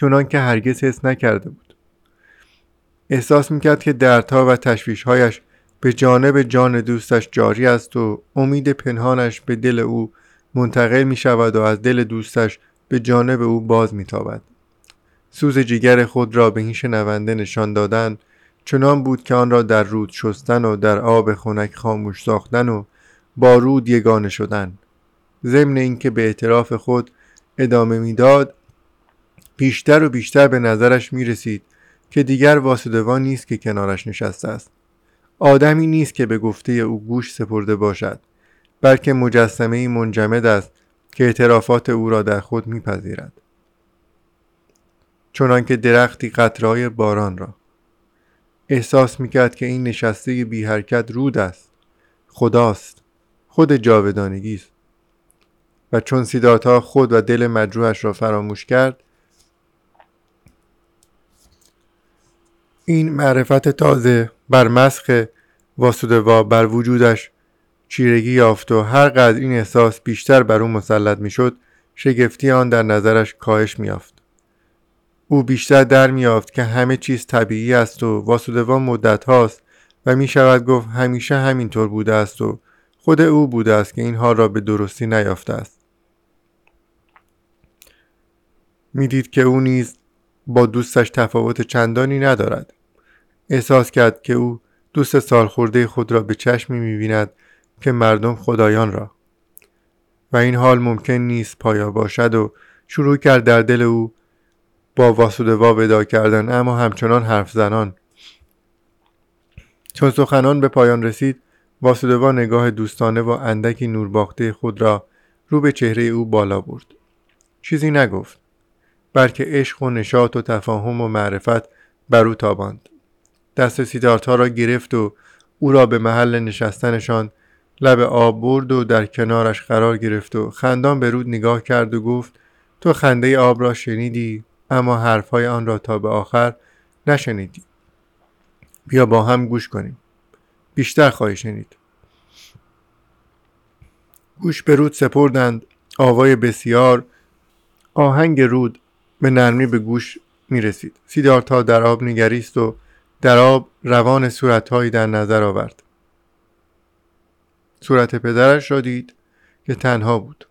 چنان که هرگز حس نکرده بود احساس می‌کرد که دردها و تشویشهایش به جانب جان دوستش جاری است و امید پنهانش به دل او منتقل می شود و از دل دوستش به جانب او باز می تابد. سوز جیگر خود را به این شنونده نشان دادن چنان بود که آن را در رود شستن و در آب خنک خاموش ساختن و با رود یگانه شدن ضمن اینکه به اعتراف خود ادامه می‌داد بیشتر و بیشتر به نظرش می رسید که دیگر واسدوان نیست که کنارش نشسته است. آدمی نیست که به گفته او گوش سپرده باشد بلکه مجسمه منجمد است که اعترافات او را در خود میپذیرد. چنانکه درختی قطرهای باران را احساس می‌کرد که این نشسته بی حرکت رود است خداست خود جاودانگی است. و چون سیدارتا خود و دل مجروحش را فراموش کرد این معرفت تازه بر مسخ واسودوا بر وجودش چیرگی یافت و هر قدر این احساس بیشتر بر او مسلط می‌شد شگفتی آن در نظرش کاهش میافت او بیشتر در میافت که همه چیز طبیعی است و واسودوا مدت هاست و می شود گفت همیشه همینطور بوده است و خود او بوده است که این حال را به درستی نیافته است. می‌دید که او نیز با دوستش تفاوت چندانی ندارد. احساس کرد که او دوست سالخورده خود را به چشمی می‌بیند که مردم خدایان را. و این حال ممکن نیست پایا باشد و شروع کرد در دل او با واسودوا ودا کردن اما همچنان حرف زنان. چون سخنان به پایان رسید واسودوا نگاه دوستانه و اندکی نورباخته خود را رو به چهره او بالا برد. چیزی نگفت بلکه عشق و نشاط و تفاهم و معرفت بر او تاباند. دست سیدارتا را گرفت و او را به محل نشستنشان لب آب برد و در کنارش قرار گرفت و خندان به رود نگاه کرد و گفت تو خنده آب را شنیدی اما حرفهای آن را تا به آخر نشنیدی. بیا با هم گوش کنیم. بیشتر خواهی شنید. گوش به رود سپردند. آوای بسیار آهنگ رود به نرمی به گوش می رسید سیدارتا در آب نگریست و در آب روان صورتهایی در نظر آورد. صورت پدرش را دید که تنها بود.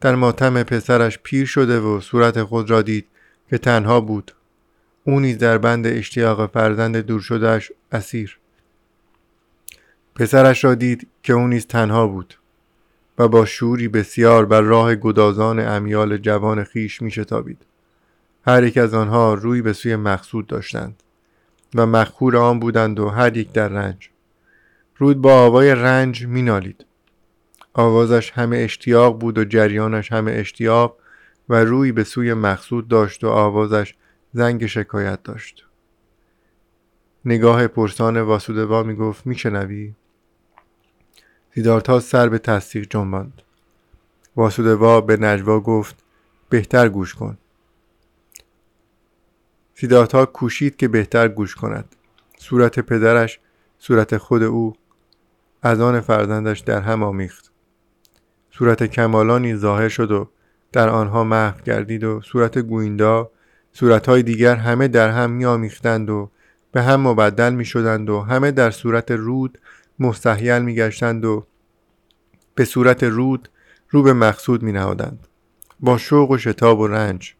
در ماتم پسرش پیر شده و صورت خود را دید که تنها بود. او نیز در بند اشتیاق فرزند دور شدهش اسیر. پسرش را دید که او نیز تنها بود و با شوری بسیار بر راه گدازان امیال جوان خیش می شتابید. هر یک از آنها روی به سوی مقصود داشتند. و مخور آن بودند و هر یک در رنج. رود با آوای رنج مینالید. آوازش همه اشتیاق بود و جریانش همه اشتیاق و روی به سوی مقصود داشت و آوازش زنگ شکایت داشت. نگاه پرسان واسودوا می گفت میشنوی؟ سیدارتا سر به تصدیق جنباند. واسودوا به نجوا گفت بهتر گوش کن. سیدارتا کوشید که بهتر گوش کند. صورت پدرش صورت خود او از آن فرزندش در هم آمیخت. صورت کمالانی ظاهر شد و در آنها محو گردید و صورت گویندا صورتهای دیگر همه در هم می آمیختند و به هم مبدل می شدند و همه در صورت رود مستحیل می گشتند و به صورت رود رو به مقصود می نهادند با شوق و شتاب و رنج.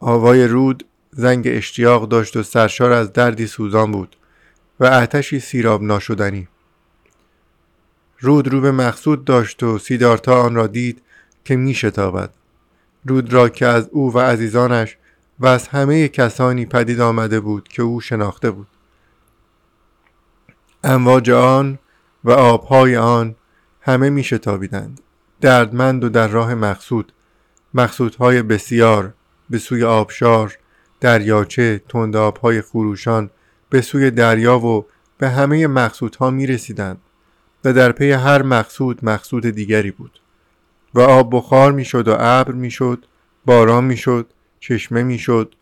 آوای رود زنگ اشتیاق داشت و سرشار از دردی سوزان بود و آتشی سیراب ناشدنی. رود رو به مقصود داشت و سیدارتا آن را دید که می شتابد. رود را که از او و عزیزانش و از همه کسانی پدید آمده بود که او شناخته بود. امواج آن و آبهای آن همه می شتابیدند. دردمند و در راه مقصود. مقصودهای بسیار به سوی آبشار دریاچه تند آبهای خروشان به سوی دریا و به همه مقصودها می رسیدند و در پی هر مقصود مقصود دیگری بود و آب بخار می شد و ابر می شد باران می شد چشمه می شد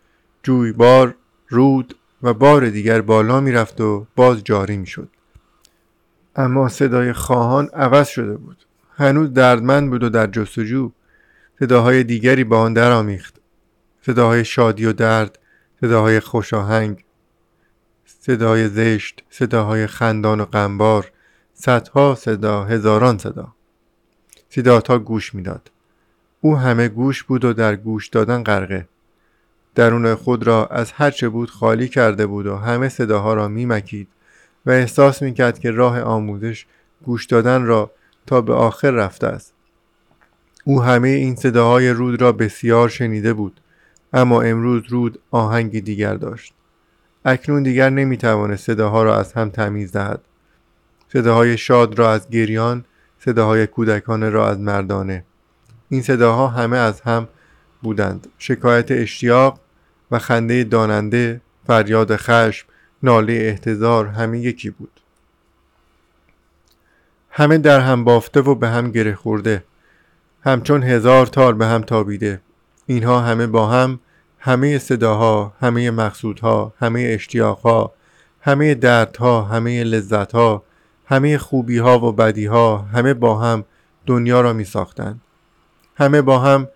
جویبار رود و بار دیگر بالا می رفت و باز جاری می شد اما صدای خواهان عوض شده بود. هنوز دردمند بود و در جستجو صداهای دیگری با آن درآمیخت. صداهای شادی و درد صداهای خوشاهنگ صدای زشت صداهای خندان و غمبار صدها صدا هزاران صدا. سیدارتا گوش می‌داد. او همه گوش بود و در گوش دادن غرقه. درون خود را از هرچه بود خالی کرده بود و همه صداها را میمکید و احساس می‌کرد که راه آموزش گوش دادن را تا به آخر رفته است. او همه این صداهای رود را بسیار شنیده بود. اما امروز رود آهنگی دیگر داشت. اکنون دیگر نمی‌توانست صداها را از هم تمیز دهد. صداهای شاد را از گریان صداهای کودکانه را از مردانه. این صداها همه از هم بودند. شکایت اشتیاق و خنده داننده فریاد خشم ناله احتضار همه یکی بود. همه در هم بافته و به هم گره خورده. همچون هزار تار به هم تابیده. اینها همه با هم همه صداها همه مقصودها همه اشتیاقها همه دردها همه لذتها همه خوبیها و بدیها همه با هم دنیا را می ساختند همه با هم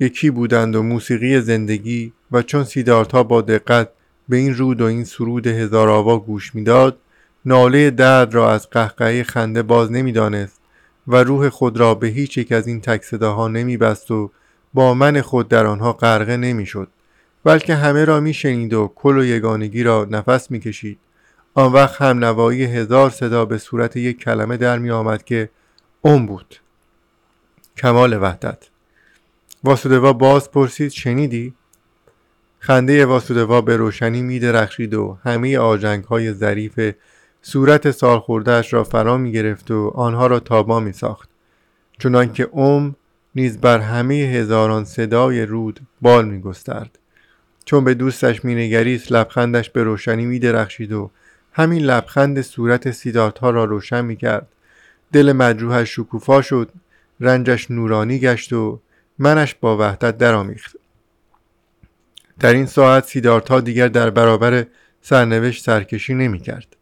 یکی بودند و موسیقی زندگی و چون سیدارتا با دقت به این رود و این سرود هزار آوا گوش می‌داد ناله درد را از قهقهه خنده باز نمی‌دانست و روح خود را به هیچ یک از این تک صداها نمیبست و با من خود در آنها غرقه نمی‌شد بلکه همه را میشنید و کل و یگانگی را نفس می‌کشید. آن وقت هم نوایی هزار صدا به صورت یک کلمه در می آمد که اون بود. کمال وحدت. واسودوا باز پرسید شنیدی؟ خنده واسودوا به روشنی می درخشید و همه آجنگ های ظریف صورت سالخوردهاش را فرا می گرفت و آنها را تابا می ساخت چنانکه اوم نیز بر همه هزاران صدای رود بال می گسترد. چون به دوستش مینگریست لبخندش به روشنی می درخشید و همین لبخند صورت سیدارت را روشن می کرد. دل مجروحش شکوفا شد رنجش نورانی گشت و منش با وحدت درآمیخت در این ساعت سیدارتا دیگر در برابر سرنوشت سرکشی نمی کرد.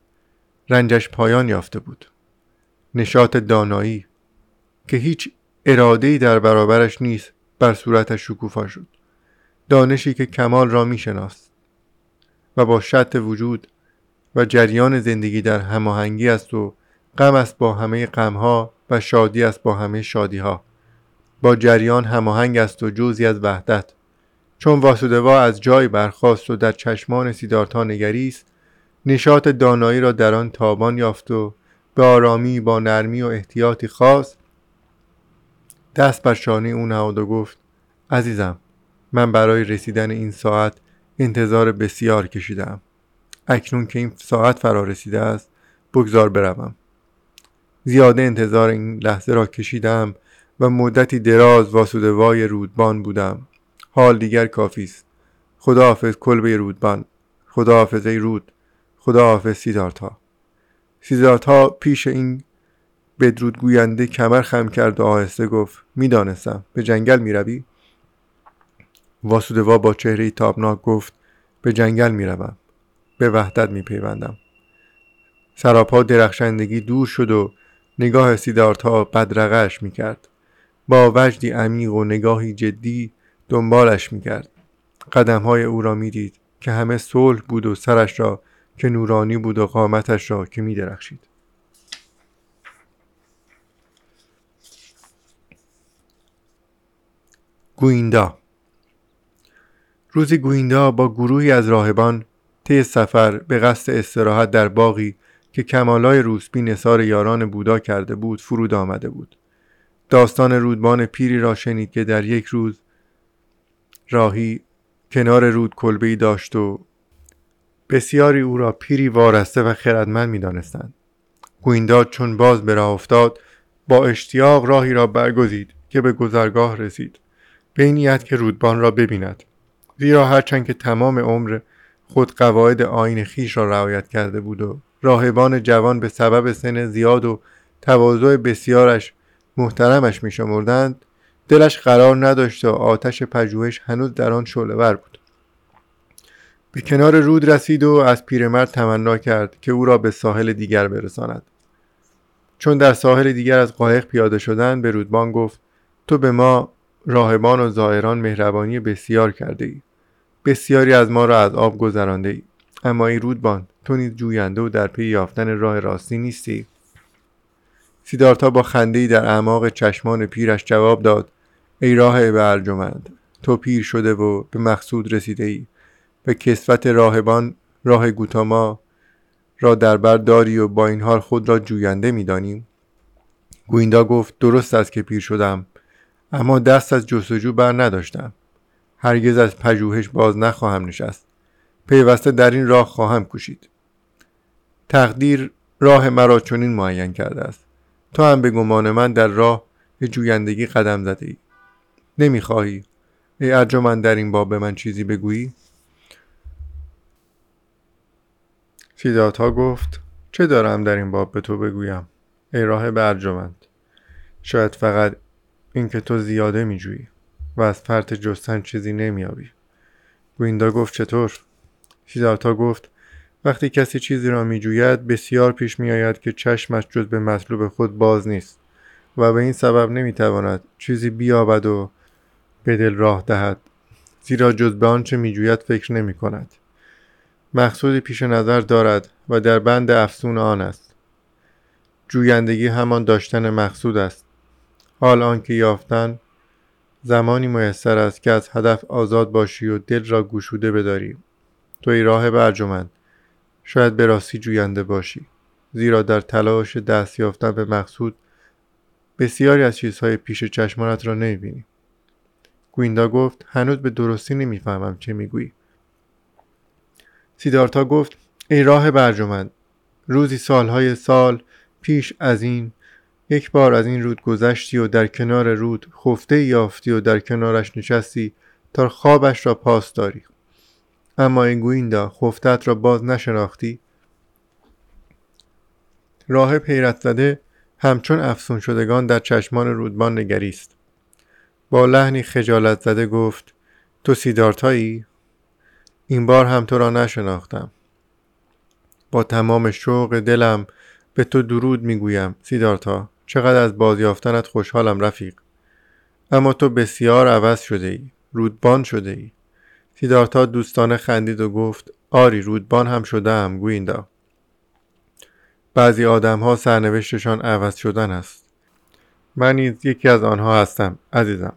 رنجش پایان یافته بود نشاط دانایی که هیچ ارادهی در برابرش نیست بر صورتش شکوفا شد. دانشی که کمال را می شناست و با شط وجود و جریان زندگی در هماهنگی است و غم است با همه غمها و شادی است با همه شادیها. با جریان هماهنگ است و جزی از وحدت. چون واسودوا از جای برخاست و در چشمان سیدارتا نگریست نشاط دانایی را در آن تابان یافت و به آرامی با نرمی و احتیاطی خاص دست بر شانه او نهاد و گفت عزیزم من برای رسیدن این ساعت انتظار بسیار کشیدم اکنون که این ساعت فرا رسیده است بگذار بروم. زیاده انتظار این لحظه را کشیدم و مدتی دراز واسودوای رودبان بودم. حال دیگر کافی است. خدا حافظ کلبه رودبان. خدا حافظ ای رود. خدا حافظ سیدارتا سیدارتا پیش این بدرود گوینده کمر خم کرد و آهسته گفت می‌دانستم. به جنگل می‌روی؟ واسودوا با چهره تابناک گفت به جنگل می‌روم. به وحدت میپیوندم. سراپا درخشندگی دور شد و نگاه سیدارتا بدرقش می‌کرد. با وجدی عمیق و نگاهی جدی دنبالش می‌کرد. قدمهای او را می‌دید که همه صلح بود و سرش را که نورانی بود و قامتش را که میدرخشید. گویندا. روزی گویندا با گروهی از راهبان طی سفر به قصد استراحت در باغی که کمالای روسبی نصار یاران بودا کرده بود فرود آمده بود. داستان رودبان پیری را شنید که در یک روز راهی کنار رود کلبه داشت و بسیاری او را پیری وارسته و خردمند می‌دانستند. گویندا چون باز به راه افتاد با اشتیاق راهی را برگزید که به گذرگاه رسید. به نیت که رودبان را ببیند. زیرا هرچند که تمام عمر خود قواعد آین خیش را رعایت کرده بود و راهبان جوان به سبب سن زیاد و تواضع بسیارش محترمش می شمردند دلش قرار نداشت و آتش پژوهش هنوز در آن ور بود. به کنار رود رسید و از پیرمرد تمنا کرد که او را به ساحل دیگر برساند. چون در ساحل دیگر از قایق پیاده شدن به رودبان گفت تو به ما راهبان و زائران مهربانی بسیار کرده ای بسیاری از ما را از آب گذرانده ای. اما ای رودبان تو نیز جوینده و در پی یافتن راه راستی نیستی. سیدارتا با خنده در اعماق چشمان پیرش جواب داد ای راه به ارجمند تو پیر شده و به مقصود رسیده ای به کسفت راهبان راه گوتاما را در بر داری و با این حال خود را جوینده می‌دانیم. گویندا گفت درست است که پیر شدم. اما دست از جستجو بر نداشتم. هرگز از پژوهش باز نخواهم نشست. پیوسته در این راه خواهم کوشید. تقدیر راه مرا چنین معین کرده است. تو هم به گمان من در راه جویندگی قدم زده ای نمی‌خواهی؟ ای ارجمند در این باب به من چیزی بگویی؟ ها گفت چه دارم در این باب به تو بگویم ای راه به ارجمند؟ شاید فقط اینکه تو زیاده میجویی و از فرط جستن چیزی نمیابی گویندا گفت چطور؟ سیدارتا گفت وقتی کسی چیزی را میجوید بسیار پیش میآید که چشمش جز به مطلوب خود باز نیست و به این سبب نمی‌تواند چیزی بیابد و به دل راه دهد زیرا جز به آنچه میجوید فکر نمی کند مقصودی پیش نظر دارد و در بند افسون آن است. جویندگی همان داشتن مقصود است. حال آنکه یافتن زمانی میسر است که از هدف آزاد باشی و دل را گشوده بداری. توی راه برجمند. شاید به راستی جوینده باشی. زیرا در تلاش دست یافتن به مقصود بسیاری از چیزهای پیش چشمانت را نمی‌بینی. گویندا گفت هنوز به درستی نمی‌فهمم چه می‌گویی. سیدارتا گفت ای راه برجمند روزی سالهای سال پیش از این یک بار از این رود گذشتی و در کنار رود خفته یافتی و در کنارش نشستی تا خوابش را پاس داری. اما این گویندا خفتت را باز نشناختی. راه پیرت زده همچون افسون شدگان در چشمان رودبان نگریست. با لحنی خجالت زده گفت تو سیدارتایی؟ این بار هم تو را نشناختم. با تمام شوق دلم به تو درود می‌گویم سیدارتا. چقدر از بازیافتنت خوشحالم رفیق. اما تو بسیار عوض شده ای رودبان شده ای سیدارتا دوستانه خندید و گفت آری رودبان هم شده هم گویندا. بعضی آدم ها سرنوشتشان عوض شدن است. من نیز یکی از آنها هستم عزیزم.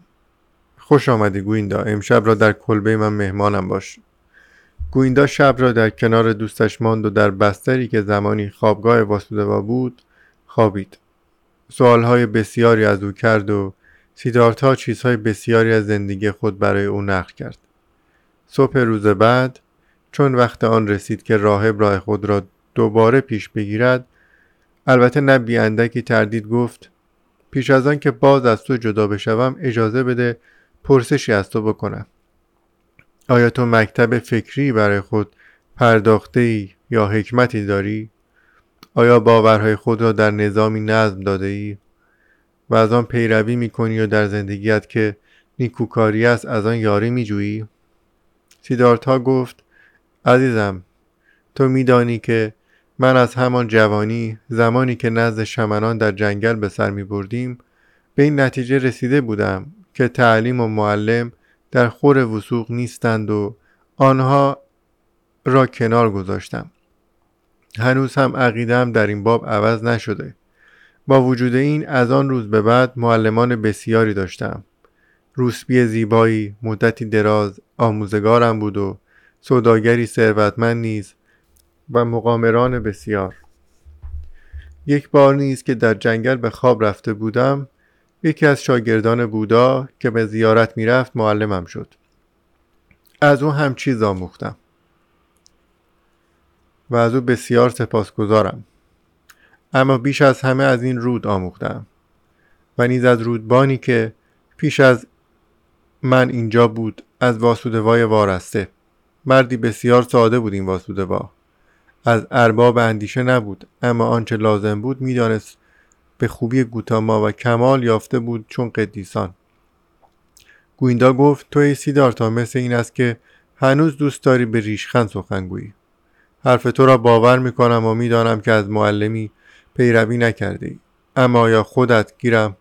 خوش آمدی گویندا. امشب را در کلبه من مهمانم باش. گویندا شب را در کنار دوستش ماند و در بستری که زمانی خوابگاه واسودوا بود خوابید. سوالهای بسیاری از او کرد و سیدارتا چیزهای بسیاری از زندگی خود برای او نقل کرد صبح روز بعد چون وقت آن رسید که راهب راه خود را دوباره پیش بگیرد البته نه بیاندکی تردید گفت پیش از آن که باز از تو جدا بشوم اجازه بده پرسشی از تو بکنم آیا تو مکتب فکری برای خود پرداخته ای یا حکمتی داری؟ آیا باورهای خود را در نظامی نظم داده ای؟ و از آن پیروی می کنی و در زندگیت که نیکوکاری است از آن یاری می جویی؟ سیدارتا گفت عزیزم تو میدانی که من از همان جوانی زمانی که نزد شمنان در جنگل به سر می بردیم به این نتیجه رسیده بودم که تعلیم و معلم در خور وسوق نیستند و آنها را کنار گذاشتم هنوز هم عقیدم در این باب عوض نشده. با وجود این از آن روز به بعد معلمان بسیاری داشتم. روسبی زیبایی مدتی دراز آموزگارم بود و سوداگری ثروتمند نیز و مقامران بسیار. یک بار نیز که در جنگل به خواب رفته بودم یکی از شاگردان بودا که به زیارت می‌رفت معلمم شد. از او هم چیز آموختم. و از او بسیار سپاسگزارم. اما بیش از همه از این رود آموختم و نیز از رودبانی که پیش از من اینجا بود از واسودوای وارسته. مردی بسیار ساده بود این واسودوا از ارباب اندیشه نبود اما آنچه لازم بود می‌دانست به خوبی گوتاما و کمال یافته بود چون قدیسان. گویندا گفت تو ای سیدارتا مثل این است که هنوز دوست داری به ریشخند سخنگویی. حرف تو را باور می‌کنم و می‌دانم که از معلمی پیروی نکرده ای. اما آیا خودت گیرم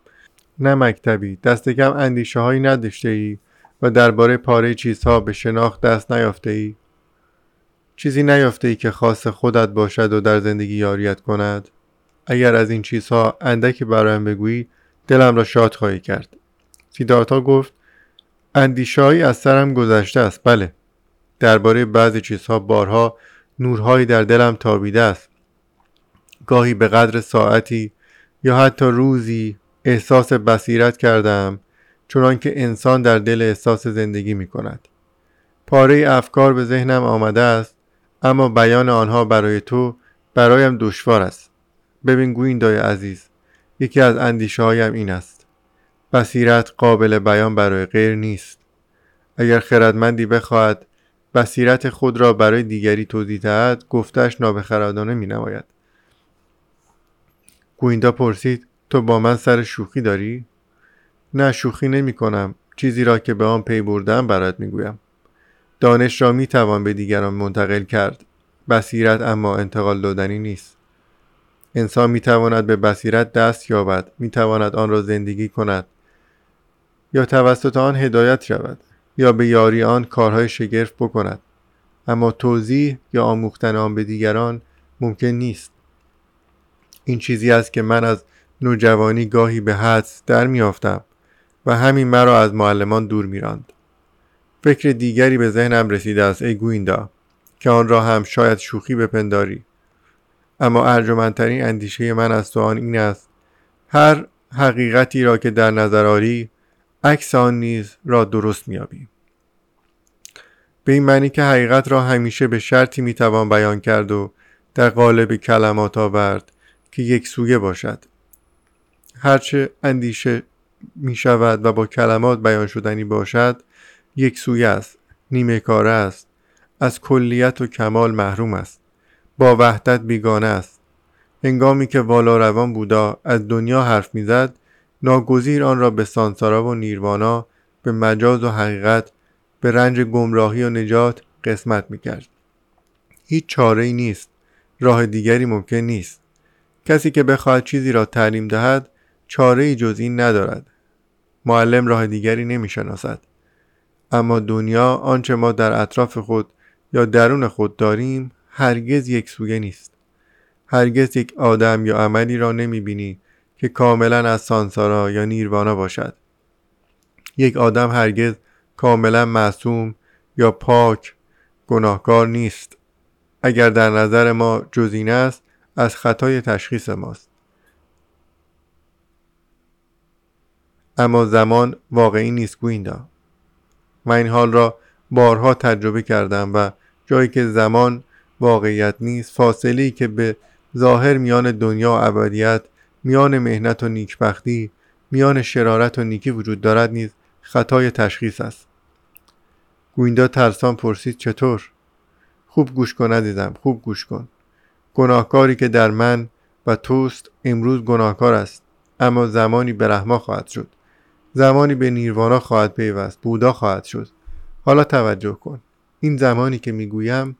نه مکتبی دست کم اندیشه هایی نداشته ای و درباره پاره چیزها به شناخت دست نیافته ای. چیزی نیافته ای که خاص خودت باشد و در زندگی یاریت کند؟ اگر از این چیزها اندکی برایم بگویی دلم را شاد خواهی کرد. سیدارتا گفت اندیشههایی از سرم گذشته است بله. درباره بعضی چیزها بارها نورهایی در دلم تابیده است. گاهی به قدر ساعتی یا حتی روزی احساس بصیرت کردم چون که انسان در دل احساس زندگی می کند پاره افکار به ذهنم آمده است اما بیان آنها برای تو برایم دشوار است. ببین گویندای عزیز یکی از اندیشه هایم این است. بصیرت قابل بیان برای غیر نیست. اگر خردمندی بخواهد بصیرت خود را برای دیگری توضیح دهد گفتش نابخردانه می نماید گویندا پرسید تو با من سر شوخی داری؟ نه شوخی نمی کنم چیزی را که به آن پی بردم برات می گویم دانش را می توان به دیگران منتقل کرد. بصیرت اما انتقال دادنی نیست. انسان می تواند به بصیرت دست یابد. می تواند آن را زندگی کند یا توسط آن هدایت شود. یا به یاری آن کارهای شگرف بکند. اما توضیح یا آموختن آن به دیگران ممکن نیست. این چیزی است که من از نوجوانی گاهی به حدس در میافتم و همین مرا از معلمان دور میراند. فکر دیگری به ذهنم رسیده است ای گویندا که آن را هم شاید شوخی بپنداری. اما ارجمندترین اندیشه من از تو آن این است هر حقیقتی را که در نظر آری عکس آن نیز را درست میابی به این معنی که حقیقت را همیشه به شرطی می‌توان بیان کرد و در قالب کلمات آورد که یک سویه باشد. هرچه اندیشه می شود و با کلمات بیان شدنی باشد یک سویه است نیمه کاره است از کلیت و کمال محروم است با وحدت بیگانه است. هنگامی که والا روان بودا از دنیا حرف می‌زد ناگزیر آن را به سانسارا و نیروانا به مجاز و حقیقت به رنج گمراهی و نجات قسمت می‌کرد. هیچ چاره ای نیست. راه دیگری ممکن نیست. کسی که بخواهد چیزی را تعلیم دهد چاره ای جز این ندارد. معلم راه دیگری نمی‌شناسد. اما دنیا آنچه ما در اطراف خود یا درون خود داریم هرگز یک سویه نیست. هرگز یک آدم یا عملی را نمی بینی که کاملا از سانسارا یا نیروانا باشد. یک آدم هرگز کاملا معصوم یا پاک گناهکار نیست. اگر در نظر ما جزینه است از خطای تشخیص ماست. اما زمان واقعی نیست گویندا. من این حال را بارها تجربه کردم و جایی که زمان واقعیت نیست فاصله که به ظاهر میان دنیا و ابدیت میان مهنت و نیکبختی میان شرارت و نیکی وجود دارد نیز خطای تشخیص است. گویندا ترسان پرسید چطور؟ خوب گوش کن عزیزم خوب گوش کن. گناهکاری که در من و توست امروز گناهکار است اما زمانی به رحما خواهد شد. زمانی به نیروانا خواهد پیوست بودا خواهد شد. حالا توجه کن. این زمانی که می‌گویم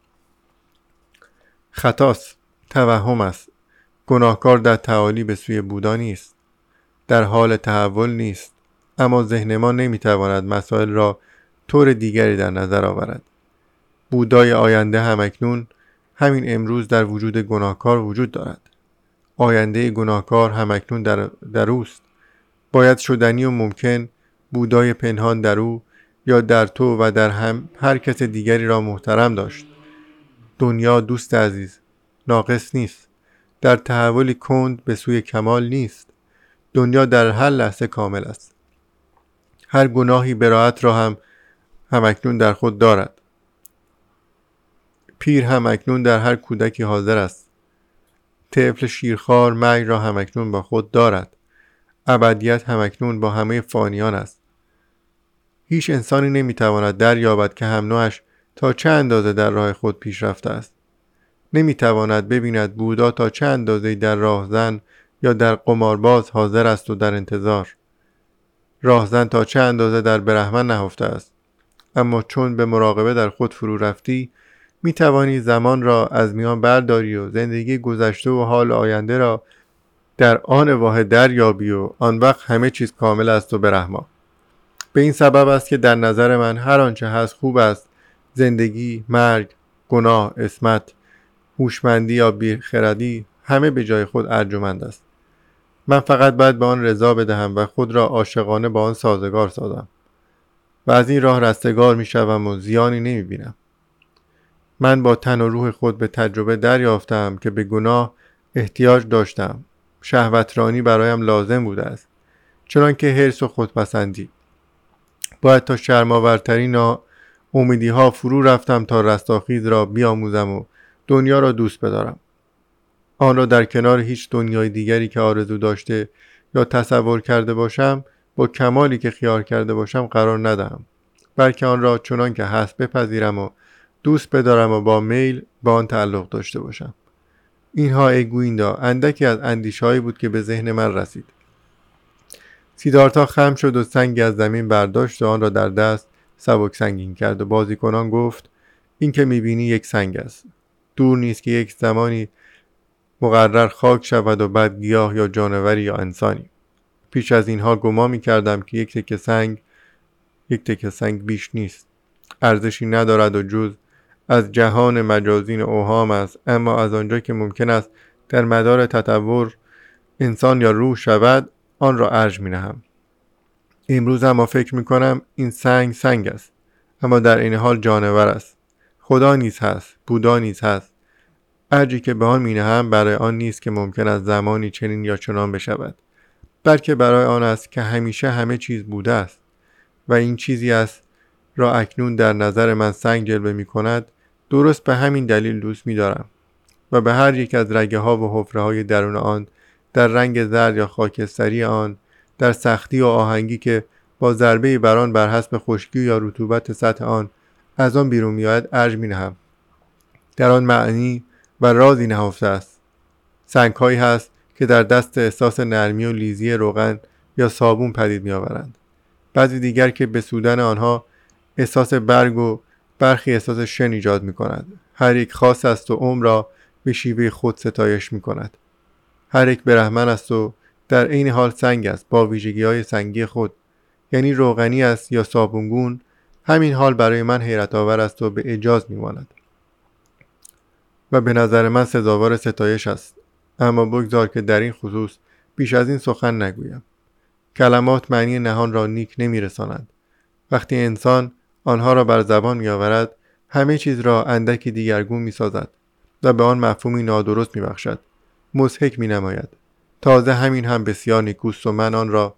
خطاست توهم است. گناهکار در تعالی به سوی بودا نیست. در حال تحول نیست. اما ذهن ما نمی‌تواند مسائل را طور دیگری در نظر آورد. بودای آینده همکنون همین امروز در وجود گناهکار وجود دارد. آینده گناهکار همکنون در, در اوست. باید شدنی و ممکن بودای پنهان در او یا در تو و در هم هر کس دیگری را محترم داشت. دنیا دوست عزیز ناقص نیست. در تحولی کند به سوی کمال نیست. دنیا در هر لحظه کامل است. هر گناهی براعت را هم همکنون در خود دارد. پیر همکنون در هر کودکی حاضر است. طفل شیرخوار مرگ را همکنون با خود دارد. ابدیت همکنون با همه فانیان است. هیچ انسانی نمی‌تواند دریابد که هم تا چه اندازه در راه خود پیش رفته است. نمی‌تواند ببیند بودا تا چه اندازه در راهزن یا در قمارباز حاضر است و در انتظار. راهزن تا چه اندازه در برهمن نهفته است. اما چون به مراقبه در خود فرو رفتی می توانی زمان را از میان برداری و زندگی گذشته و حال آینده را در آن واحد دریابی و آن وقت همه چیز کامل است و برحما به این سبب است که در نظر من هر آنچه هست خوب است. زندگی مرگ گناه اسمت هوشمندی یا بیخردی همه به جای خود ارجمند است. من فقط باید به آن رضا بدهم و خود را عاشقانه با آن سازگار سازم و از این راه رستگار می شوم و زیانی نمی بینم. من با تن و روح خود به تجربه دریافتم که به گناه احتیاج داشتم. شهوترانی برایم لازم بوده است چنانکه حرس و خودپسندی. باید تا شرماورترین امیدی ها فرو رفتم تا رستاخیز را بیاموزم و دنیا را دوست بدارم. آن را در کنار هیچ دنیای دیگری که آرزو داشته یا تصور کرده باشم با کمالی که خیال کرده باشم قرار ندهم. بلکه آن را چنان که هست بپذیرم و دوست بدارم و با میل به آن تعلق داشته باشم. اینها ای گویندا اندکی از اندیشهایی بود که به ذهن من رسید. سیدارتا خم شد و سنگی از زمین برداشت و آن را در دست سبک سنگین کرد و بازیکنان گفت این که می‌بینی یک سنگ است. دور نیست که یک زمانی مقرر خاک شود و بعد گیاه یا جانوری یا انسانی. پیش از اینها گما می کردم که یک تکه سنگ یک تکه سنگ بیش نیست. ارزشی ندارد و جز از جهان مجازین اوهام است. اما از آنجا که ممکن است در مدار تطور انسان یا روح شود آن را ارج می نهم امروز اما فکر می کنم این سنگ سنگ است اما در این حال جانور است. خدا نیز هست. بودا نیز هست. ارجی که به آن می نهم برای آن نیست که ممکن است زمانی چنین یا چنان بشود بلکه برای آن است که همیشه همه چیز بوده است و این چیزی است را اکنون در نظر من سنگ جلوه می کند درست به همین دلیل دوست می دارم و به هر یک از رگه ها و حفره های درون آن در رنگ زرد یا خاکستری آن در سختی و آهنگی که با ضربه بران بر حسب خشکی یا رطوبت سطح آن از آن بیرون میآید ارج می نهم در آن معنی و رازی نهفته است سنگهایی هست که در دست احساس نرمی و لیزی روغن یا صابون پدید می آورند. بعضی دیگر که به سودن آنها احساس برگ و برخی احساس شن ایجاد می کند. هر یک خاص است و عمر را به شیوه خود ستایش می کند. هر یک برهمن است و در عین حال سنگ است با ویژگی های سنگی خود یعنی روغنی است یا صابونگون همین حال برای من حیرت آور است و به اجاز می ماند. و به نظر من سزاوار ستایش است. اما بگذار که در این خصوص بیش از این سخن نگویم. کلمات معنی نهان را نیک نمیرسانند وقتی انسان آنها را بر زبان میآورد همه چیز را اندکی دیگرگون می‌سازد و به آن مفهومی نادرست میبخشد. مضحک مینماید. تازه همین هم بسیار نیکوست و من آن را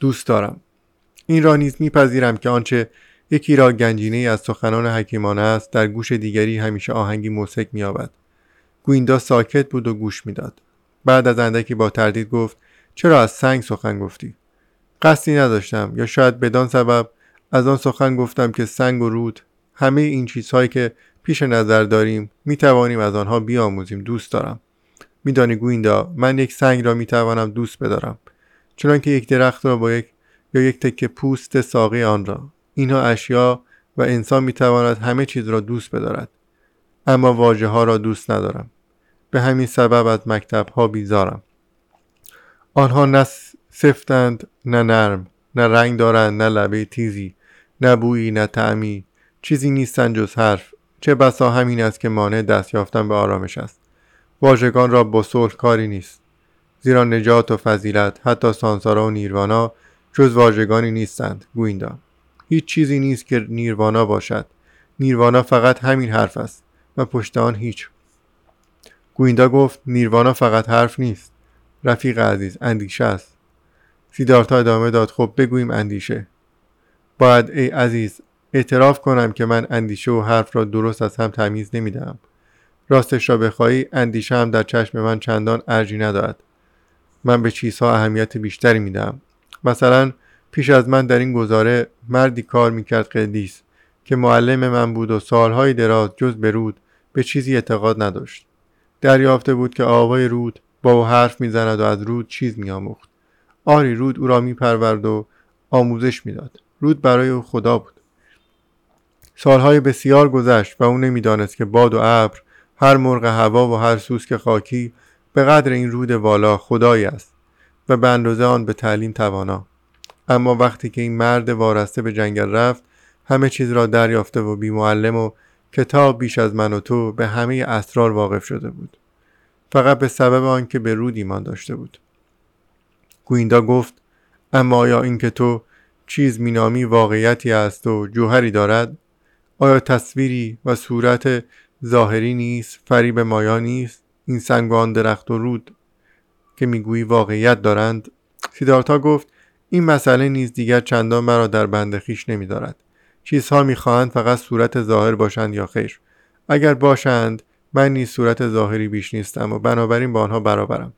دوست دارم. این را نیز میپذیرم که آنچه یکی را گنجینه از سخنان حکیمانه است در گوش دیگری همیشه آهنگی موسک مییابد. گویندا ساکت بود و گوش می‌داد. بعد از اندکی با تردید گفت چرا از سنگ سخن گفتی؟ قصدی نداشتم یا شاید بدان سبب از آن سخن گفتم که سنگ و رود همه این چیزهایی که پیش نظر داریم می توانیم از آنها بیاموزیم دوست دارم. میدانی گویندا من یک سنگ را می توانم دوست بدارم. چنانکه یک درخت را با یک یا یک تکه پوست ساقی آن را اینها اشیا و انسان می تواند همه چیز را دوست بدارد. اما واژه ها را دوست ندارم. به همین سبب از مکتب ها بیزارم. آنها نه سفتند نه نرم نه رنگ دارند نه لبه تیزی نه بویی نه تعمی چیزی نیستند جز حرف. چه بسا همین است که مانع دست یافتن به آرامش است. واژگان را با صلح کاری نیست. زیرا نجات و فضیلت حتی سانسارا و نیروانا جز واژگانی نیستند. گویندا هیچ چیزی نیست که نیروانا باشد. نیروانا فقط همین حرف است و پشت آن هیچ. گویندا گفت نیروانا فقط حرف نیست. رفیق عزیز اندیشه است. سیدارتا ادامه داد خب بگوییم اندیشه. باید ای عزیز اعتراف کنم که من اندیشه و حرف را درست از هم تمیز نمی‌دهم. راستش را بخواهی اندیشه هم در چشم من چندان ارجی ندارد. من به چیزها اهمیت بیشتری می‌دهم. مثلا پیش از من در این گزاره مردی کار می‌کرد قدیس که معلم من بود و سالهای دراز جز به رود به چیزی اعتقاد نداشت. دریافته بود که آوای رود با او حرف می‌زند و از رود چیز میآموخت. آری رود او را میپرورد و آموزش می‌داد. رود برای او خدا بود. سالهای بسیار گذشت و او نمی‌دانست که باد و ابر هر مرغ هوا و هر سوسک خاکی به قدر این رود والا خدایی است و به اندازه آن به تعلیم توانا. اما وقتی که این مرد وارسته به جنگل رفت همه چیز را دریافته و بی معلم و کتاب بیش از من و تو به همه اسرار واقف شده بود. فقط به سبب آنکه به رود ایمان داشته بود. گویندا گفت اما آیا اینکه تو چیز مینامی واقعیتی است و جوهری دارد؟ آیا تصویری و صورت ظاهری نیست فریب مایا نیست؟ این سنگان درخت و رود که می‌گویی واقعیت دارند؟ سیدارتا گفت این مسئله نیز دیگر چندان مرا در بند خیش نمیدارد. چیزها می‌خواهند فقط صورت ظاهر باشند یا خیر. اگر باشند من نیز صورت ظاهری بیش نیستم و بنابراین با آنها برابرم.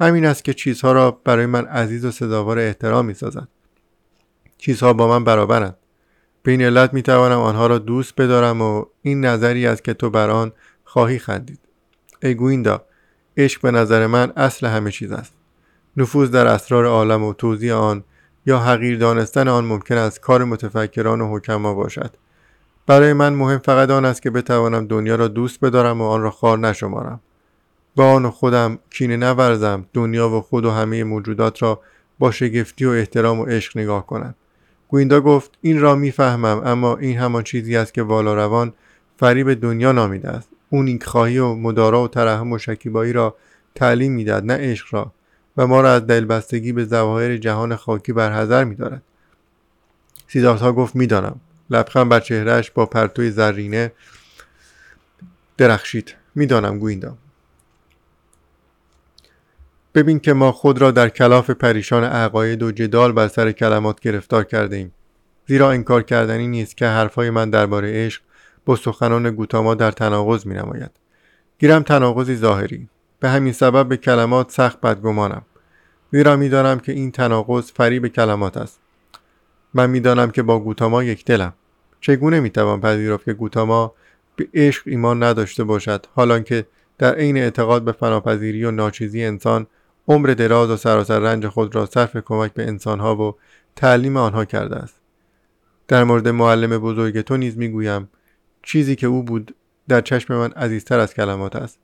همین است که چیزها را برای من عزیز و سزاوار احترام می‌سازند چیزها با من برابرند. به این علت می‌توانم آنها را دوست بدارم و این نظری است که تو بر آن خواهی خندید. ای گویندا عشق به نظر من اصل همه چیز است. نفوذ در اسرار عالم و توضیح آن یا حقیر دانستن آن ممکن است کار متفکران و حکما باشد. برای من مهم فقط آن است که بتوانم دنیا را دوست بدارم و آن را خار نشمارم. با آن خودم کینه نورزم دنیا و خود و همه موجودات را با شگفتی و احترام و عشق نگاه کنم. گویندا گفت این را می‌فهمم اما این همان چیزی است که والا روان فریب دنیا نامیده است. اون این خواهی و مدارا و ترحم و شکیبایی را تعلیم می‌داد نه عشق را. و ما را از دلبستگی به ظواهر جهان خاکی برحذر میدارد. سیدارتا گفت می‌دانم. لبخند بر چهرهش با پرتوی زرینه درخشید. می‌دانم گویندا ببین که ما خود را در کلاف پریشان عقاید و جدال بر سر کلمات گرفتار کرده ایم زیرا انکار کردنی نیست که حرفهای من درباره عشق با سخنان گوتاما در تناقض می نماید گیرم تناقضی ظاهری. به همین سبب به کلمات سخت بدگمانم. زیرا می‌دانم که این تناقض فریب کلمات است. من می‌دانم که با گوتاما یک دلم. چگونه می‌توان پذیرفت که گوتاما به عشق ایمان نداشته باشد حالان که در عین اعتقاد به فناپذیری و ناچیزی انسان عمر دراز و سراسر رنج خود را صرف کمک به انسانها و تعلیم آنها کرده است. در مورد معلم بزرگ تو نیز می‌گویم چیزی که او بود در چشم من عزیزتر از کلمات است.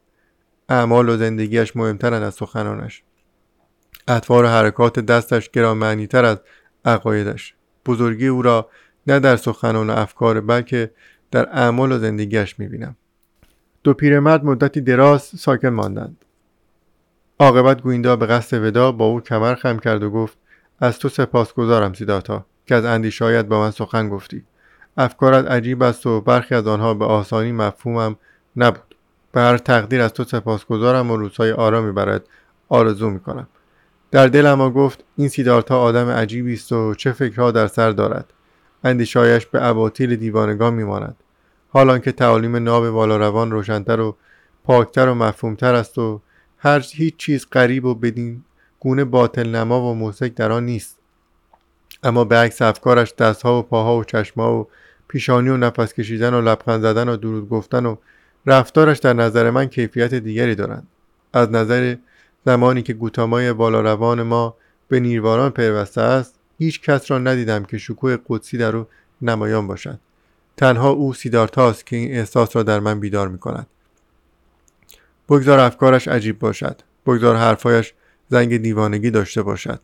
اعمال و زندگیش مهمترند از سخنانش. اطوار و حرکات دستش گرانمعنیتر از عقایدش. بزرگی او را نه در سخنان و افکار بلکه در اعمال و زندگیش می‌بینم. دو پیرمرد مدتی دراز ساکن ماندند. عاقبت گویندا به قصد ودا با او کمر خم کرد و گفت از تو سپاسگزارم سیداتا که از اندیشایت با من سخن گفتی. افکارت عجیب است و برخی از آنها به آسانی مفهومم نبود. به هر تقدیر از تو سپاسگزارم و روزهای آرامی برایت آرزو می‌کنم. در دل اما گفت این سیدارتا آدم عجیبی است و چه فکرها در سر دارد. اندیشایش به اباطیل دیوانگان میماند. حالان که تعالیم ناب والا روان روشنتر و پاکتر و مفهومتر است و هر هیچ چیز غریب و بدین گونه باطل نما و موسک در آن نیست. اما به عکس افکارش دستها و پاها و چشمها و پیشانی و نفس کشیدن و لبخند زدن و درود گفتن و رفتارش در نظر من کیفیت دیگری دارند از نظر زمانی که گوتامای بالا روان ما به نیرواران پیوسته است هیچ کس را ندیدم که شکوه قدسی در او نمایان باشد. تنها او سیدارتاست که این احساس را در من بیدار می کند بگذار افکارش عجیب باشد. بگذار حرفهایش زنگ دیوانگی داشته باشد.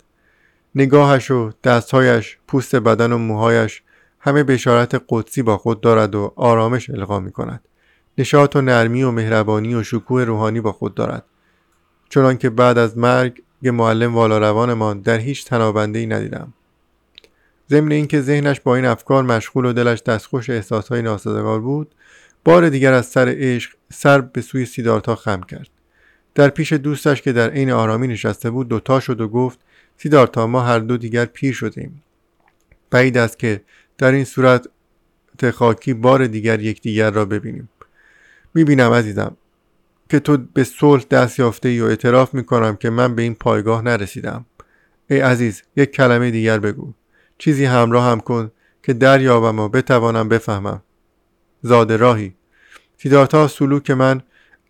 نگاهش و دستهایش پوست بدن و موهایش همه بشارت قدسی با خود دارد و آرامش القا می کند نشاط و نرمی و مهربانی و شکوه روحانی با خود دارد. چنان که بعد از مرگ معلم والا روانمان در هیچ تنابنده ای ندیدم. ضمن اینکه ذهنش با این افکار مشغول و دلش دستخوش احساسهای ناسازگار بود بار دیگر از سر عشق سر به سوی سیدارتا خم کرد. در پیش دوستش که در عین آرامی نشسته بود دوتا شد و گفت سیدارتا ما هر دو دیگر پیر شدیم. بعید است که در این صورت خاکی بار دیگر یکدیگر را ببینیم. می‌بینم عزیزم که تو به صلح دست یافته ای و اعتراف می‌کنم که من به این پایگاه نرسیدم. ای عزیز یک کلمه دیگر بگو. چیزی همراه هم کن که دریابم و بتوانم بفهمم. زاده راهی. سیدارتا سلوک من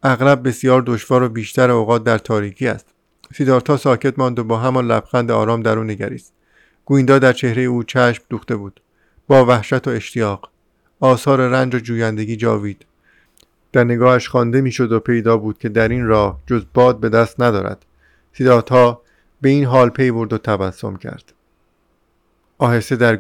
اغلب بسیار دشوار و بیشتر اوقات در تاریکی است. سیدارتا ساکت ماند و با همان لبخند آرام در او نگریست. گویندا در چهره او چشم دوخته بود. با وحشت و اشتیاق. آثار رنج و جویندگی جاوید. در نگاهش خوانده می‌شد و پیدا بود که در این راه جز باد به دست ندارد. سیدارتا به این حال پی برد و تبسم کرد. آهسته در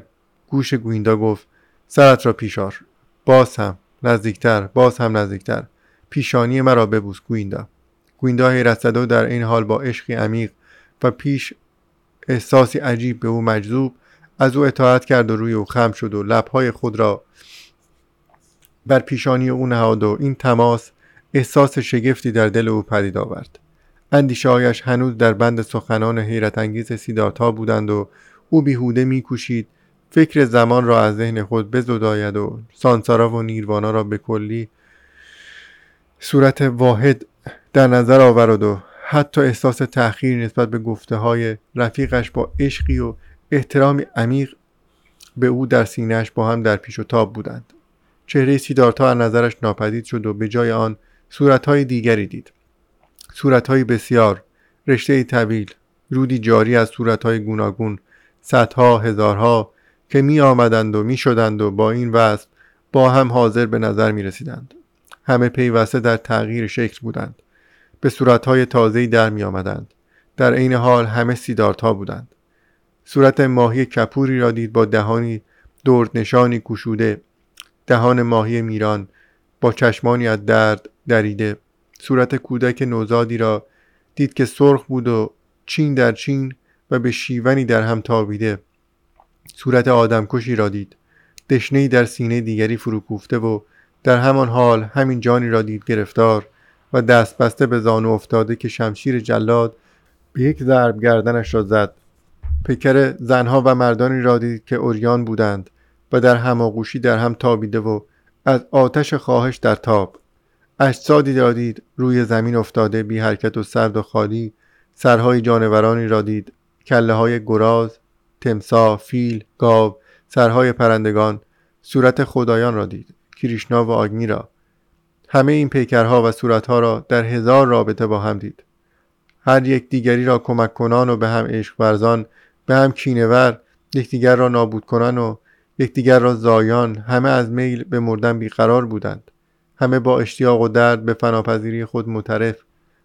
گوش گویندا گفت سرت را پیشار. باز هم نزدیکتر باز هم نزدیکتر. پیشانی مرا ببوس گویندا. گویندا حیرت زده و در این حال با عشقی عمیق و پیش احساسی عجیب به او مجذوب از او اطاعت کرد و روی او خم شد و لبهای خود را بر پیشانی او نهاد و این تماس احساس شگفتی در دل او پدید آورد. اندیشه هنوز در بند سخنان حیرت انگیز سیدارتا بودند و او بیهوده میکوشید فکر زمان را از ذهن خود بزداید و سانسارا و نیروانا را به کلی صورت واحد در نظر آورد و حتی احساس تأخیر نسبت به گفته های رفیقش با عشقی و احترامی عمیق به او در سینهش با هم در پیش و تاب بودند. چهره سیدارتا از نظرش ناپدید شد و به جای آن صورتهای دیگری دید. صورتهای بسیار رشته طویل رودی جاری از صورتهای گوناگون صدها هزارها که می آمدند و می شدند و با این وصف با هم حاضر به نظر می رسیدند همه پیوسته در تغییر شکل بودند. به صورتهای تازه‌ای در می آمدند در عین حال همه سیدارتا بودند. صورت ماهی کپوری را دید با دهانی دورد نشانی کشوده دهان ماهی میران با چشمانی از درد دریده. صورت کودک نوزادی را دید که سرخ بود و چین در چین و به شیونی در هم تابیده. صورت آدمکشی را دید. دشنهای در سینه دیگری فرو کوفته و در همان حال همین جانی را دید گرفتار و دست بسته به زانو افتاده که شمشیر جلاد به یک ضرب گردنش را زد. پیکر زنها و مردانی را دید که اوریان بودند. و در هماغوشی در هم تابیده و از آتش خواهش در تاب. اجسادی را دید روی زمین افتاده بی حرکت و سرد و خالی. سرهای جانورانی را دید کله های گراز تمسا فیل گاو سرهای پرندگان. صورت خدایان را دید کریشنا و آگنی را. همه این پیکرها و صورتها را در هزار رابطه با هم دید. هر یک دیگری را کمک کنان و به هم عشق ورزان به هم کینور یکدیگر را نابود کنان و یکدیگر را زایان همه از میل به مردن بیقرار بودند. همه با اشتیاق و درد به فناپذیری خود مترف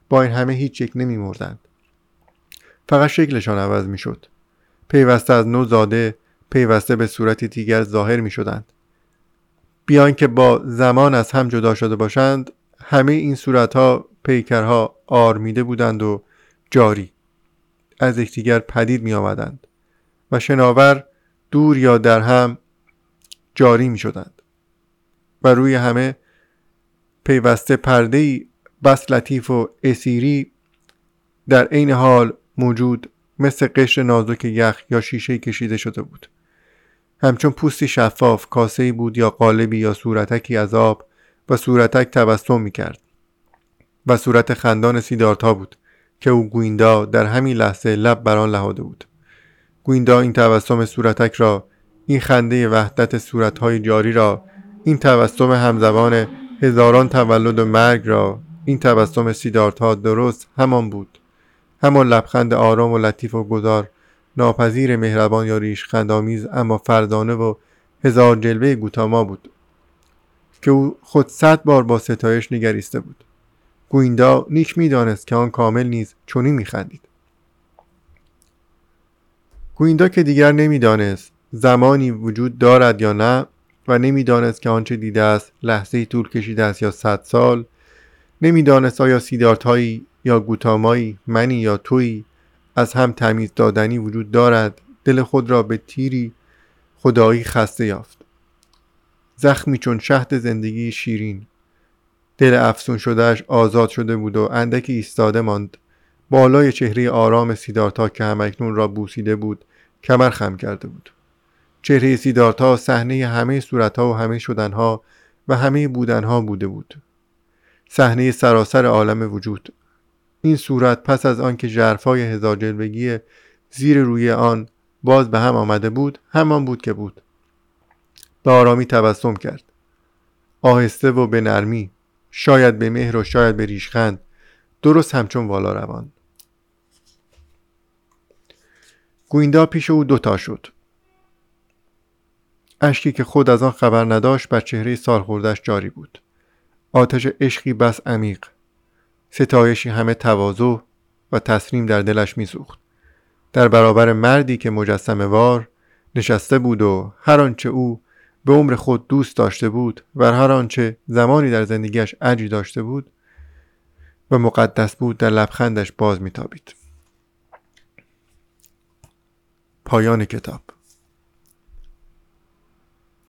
با این همه هیچ یک نمی فقط شکلشان عوض می پیوسته از نو زاده پیوسته به صورتی دیگر ظاهر می شدند بیان که با زمان از هم جدا شده باشند همه این صورتها پیکرها آرمیده بودند و جاری از یکدیگر پدید می آمدند و شناور دور یا در هم جاری می شدند و روی همه پیوسته پرده بس لطیف و اسیری در عین حال موجود مثل قشر نازک یخ یا شیشه کشیده شده بود. همچون پوستی شفاف کاسه بود یا قالبی یا صورتکی از آب و صورتک تبسم می کرد و صورت خندان سیدارتا بود که او گویندا در همین لحظه لب بران لهاده بود. گویندا این تبسم صورتک را این خنده وحدت صورتهای جاری را این تبسم همزبان هزاران تولد و مرگ را این تبسم سیدارتا درست همان بود. همان لبخند آرام و لطیف و گذار ناپذیر مهربان یا ریش خندامیز اما فردانه و هزار جلوه گوتاما بود. که او خود صد بار با ستایش نگریسته بود. گویندا نیک می‌دانست که آن کامل نیز چنین میخندید. گویندا که دیگر نمی‌دانست زمانی وجود دارد یا نه و نمی‌دانست که آنچه دیده است لحظه طول کشیده است یا صد سال نمی‌دانست آیا سیدارتهایی یا گوتامایی منی یا تویی از هم تمیز دادنی وجود دارد دل خود را به تیری خدایی خسته یافت. زخمی چون شهد زندگی شیرین. دل افسون شدهش آزاد شده بود و اندکی ایستاده ماند. بالای چهره آرام سیدارتا که همکنون را بوسیده بود کمر خم کرده بود. چهره سیدارتا صحنه همه صورتها و همه شدنها و همه بودنها بوده بود. صحنه سراسر عالم وجود. این صورت پس از آنکه ژرفای هزار جلوگی زیر روی آن باز به هم آمده بود همان بود که بود. به آرامی تبسم کرد. آهسته و به نرمی. شاید به مهر و شاید به ریشخند. درست همچون والا روان. گویندا پیش او دوتا شد. اشکی که خود از آن خبر نداشت بر چهره سالخوردش جاری بود. آتش عشقی بس عمیق. ستایشی همه تواضع و تسلیم در دلش میسوخت. در برابر مردی که مجسمه وار نشسته بود و هر آنچه او به عمر خود دوست داشته بود و هر آنچه زمانی در زندگیش عجی داشته بود و مقدس بود در لبخندش باز میتابید. پایان کتاب.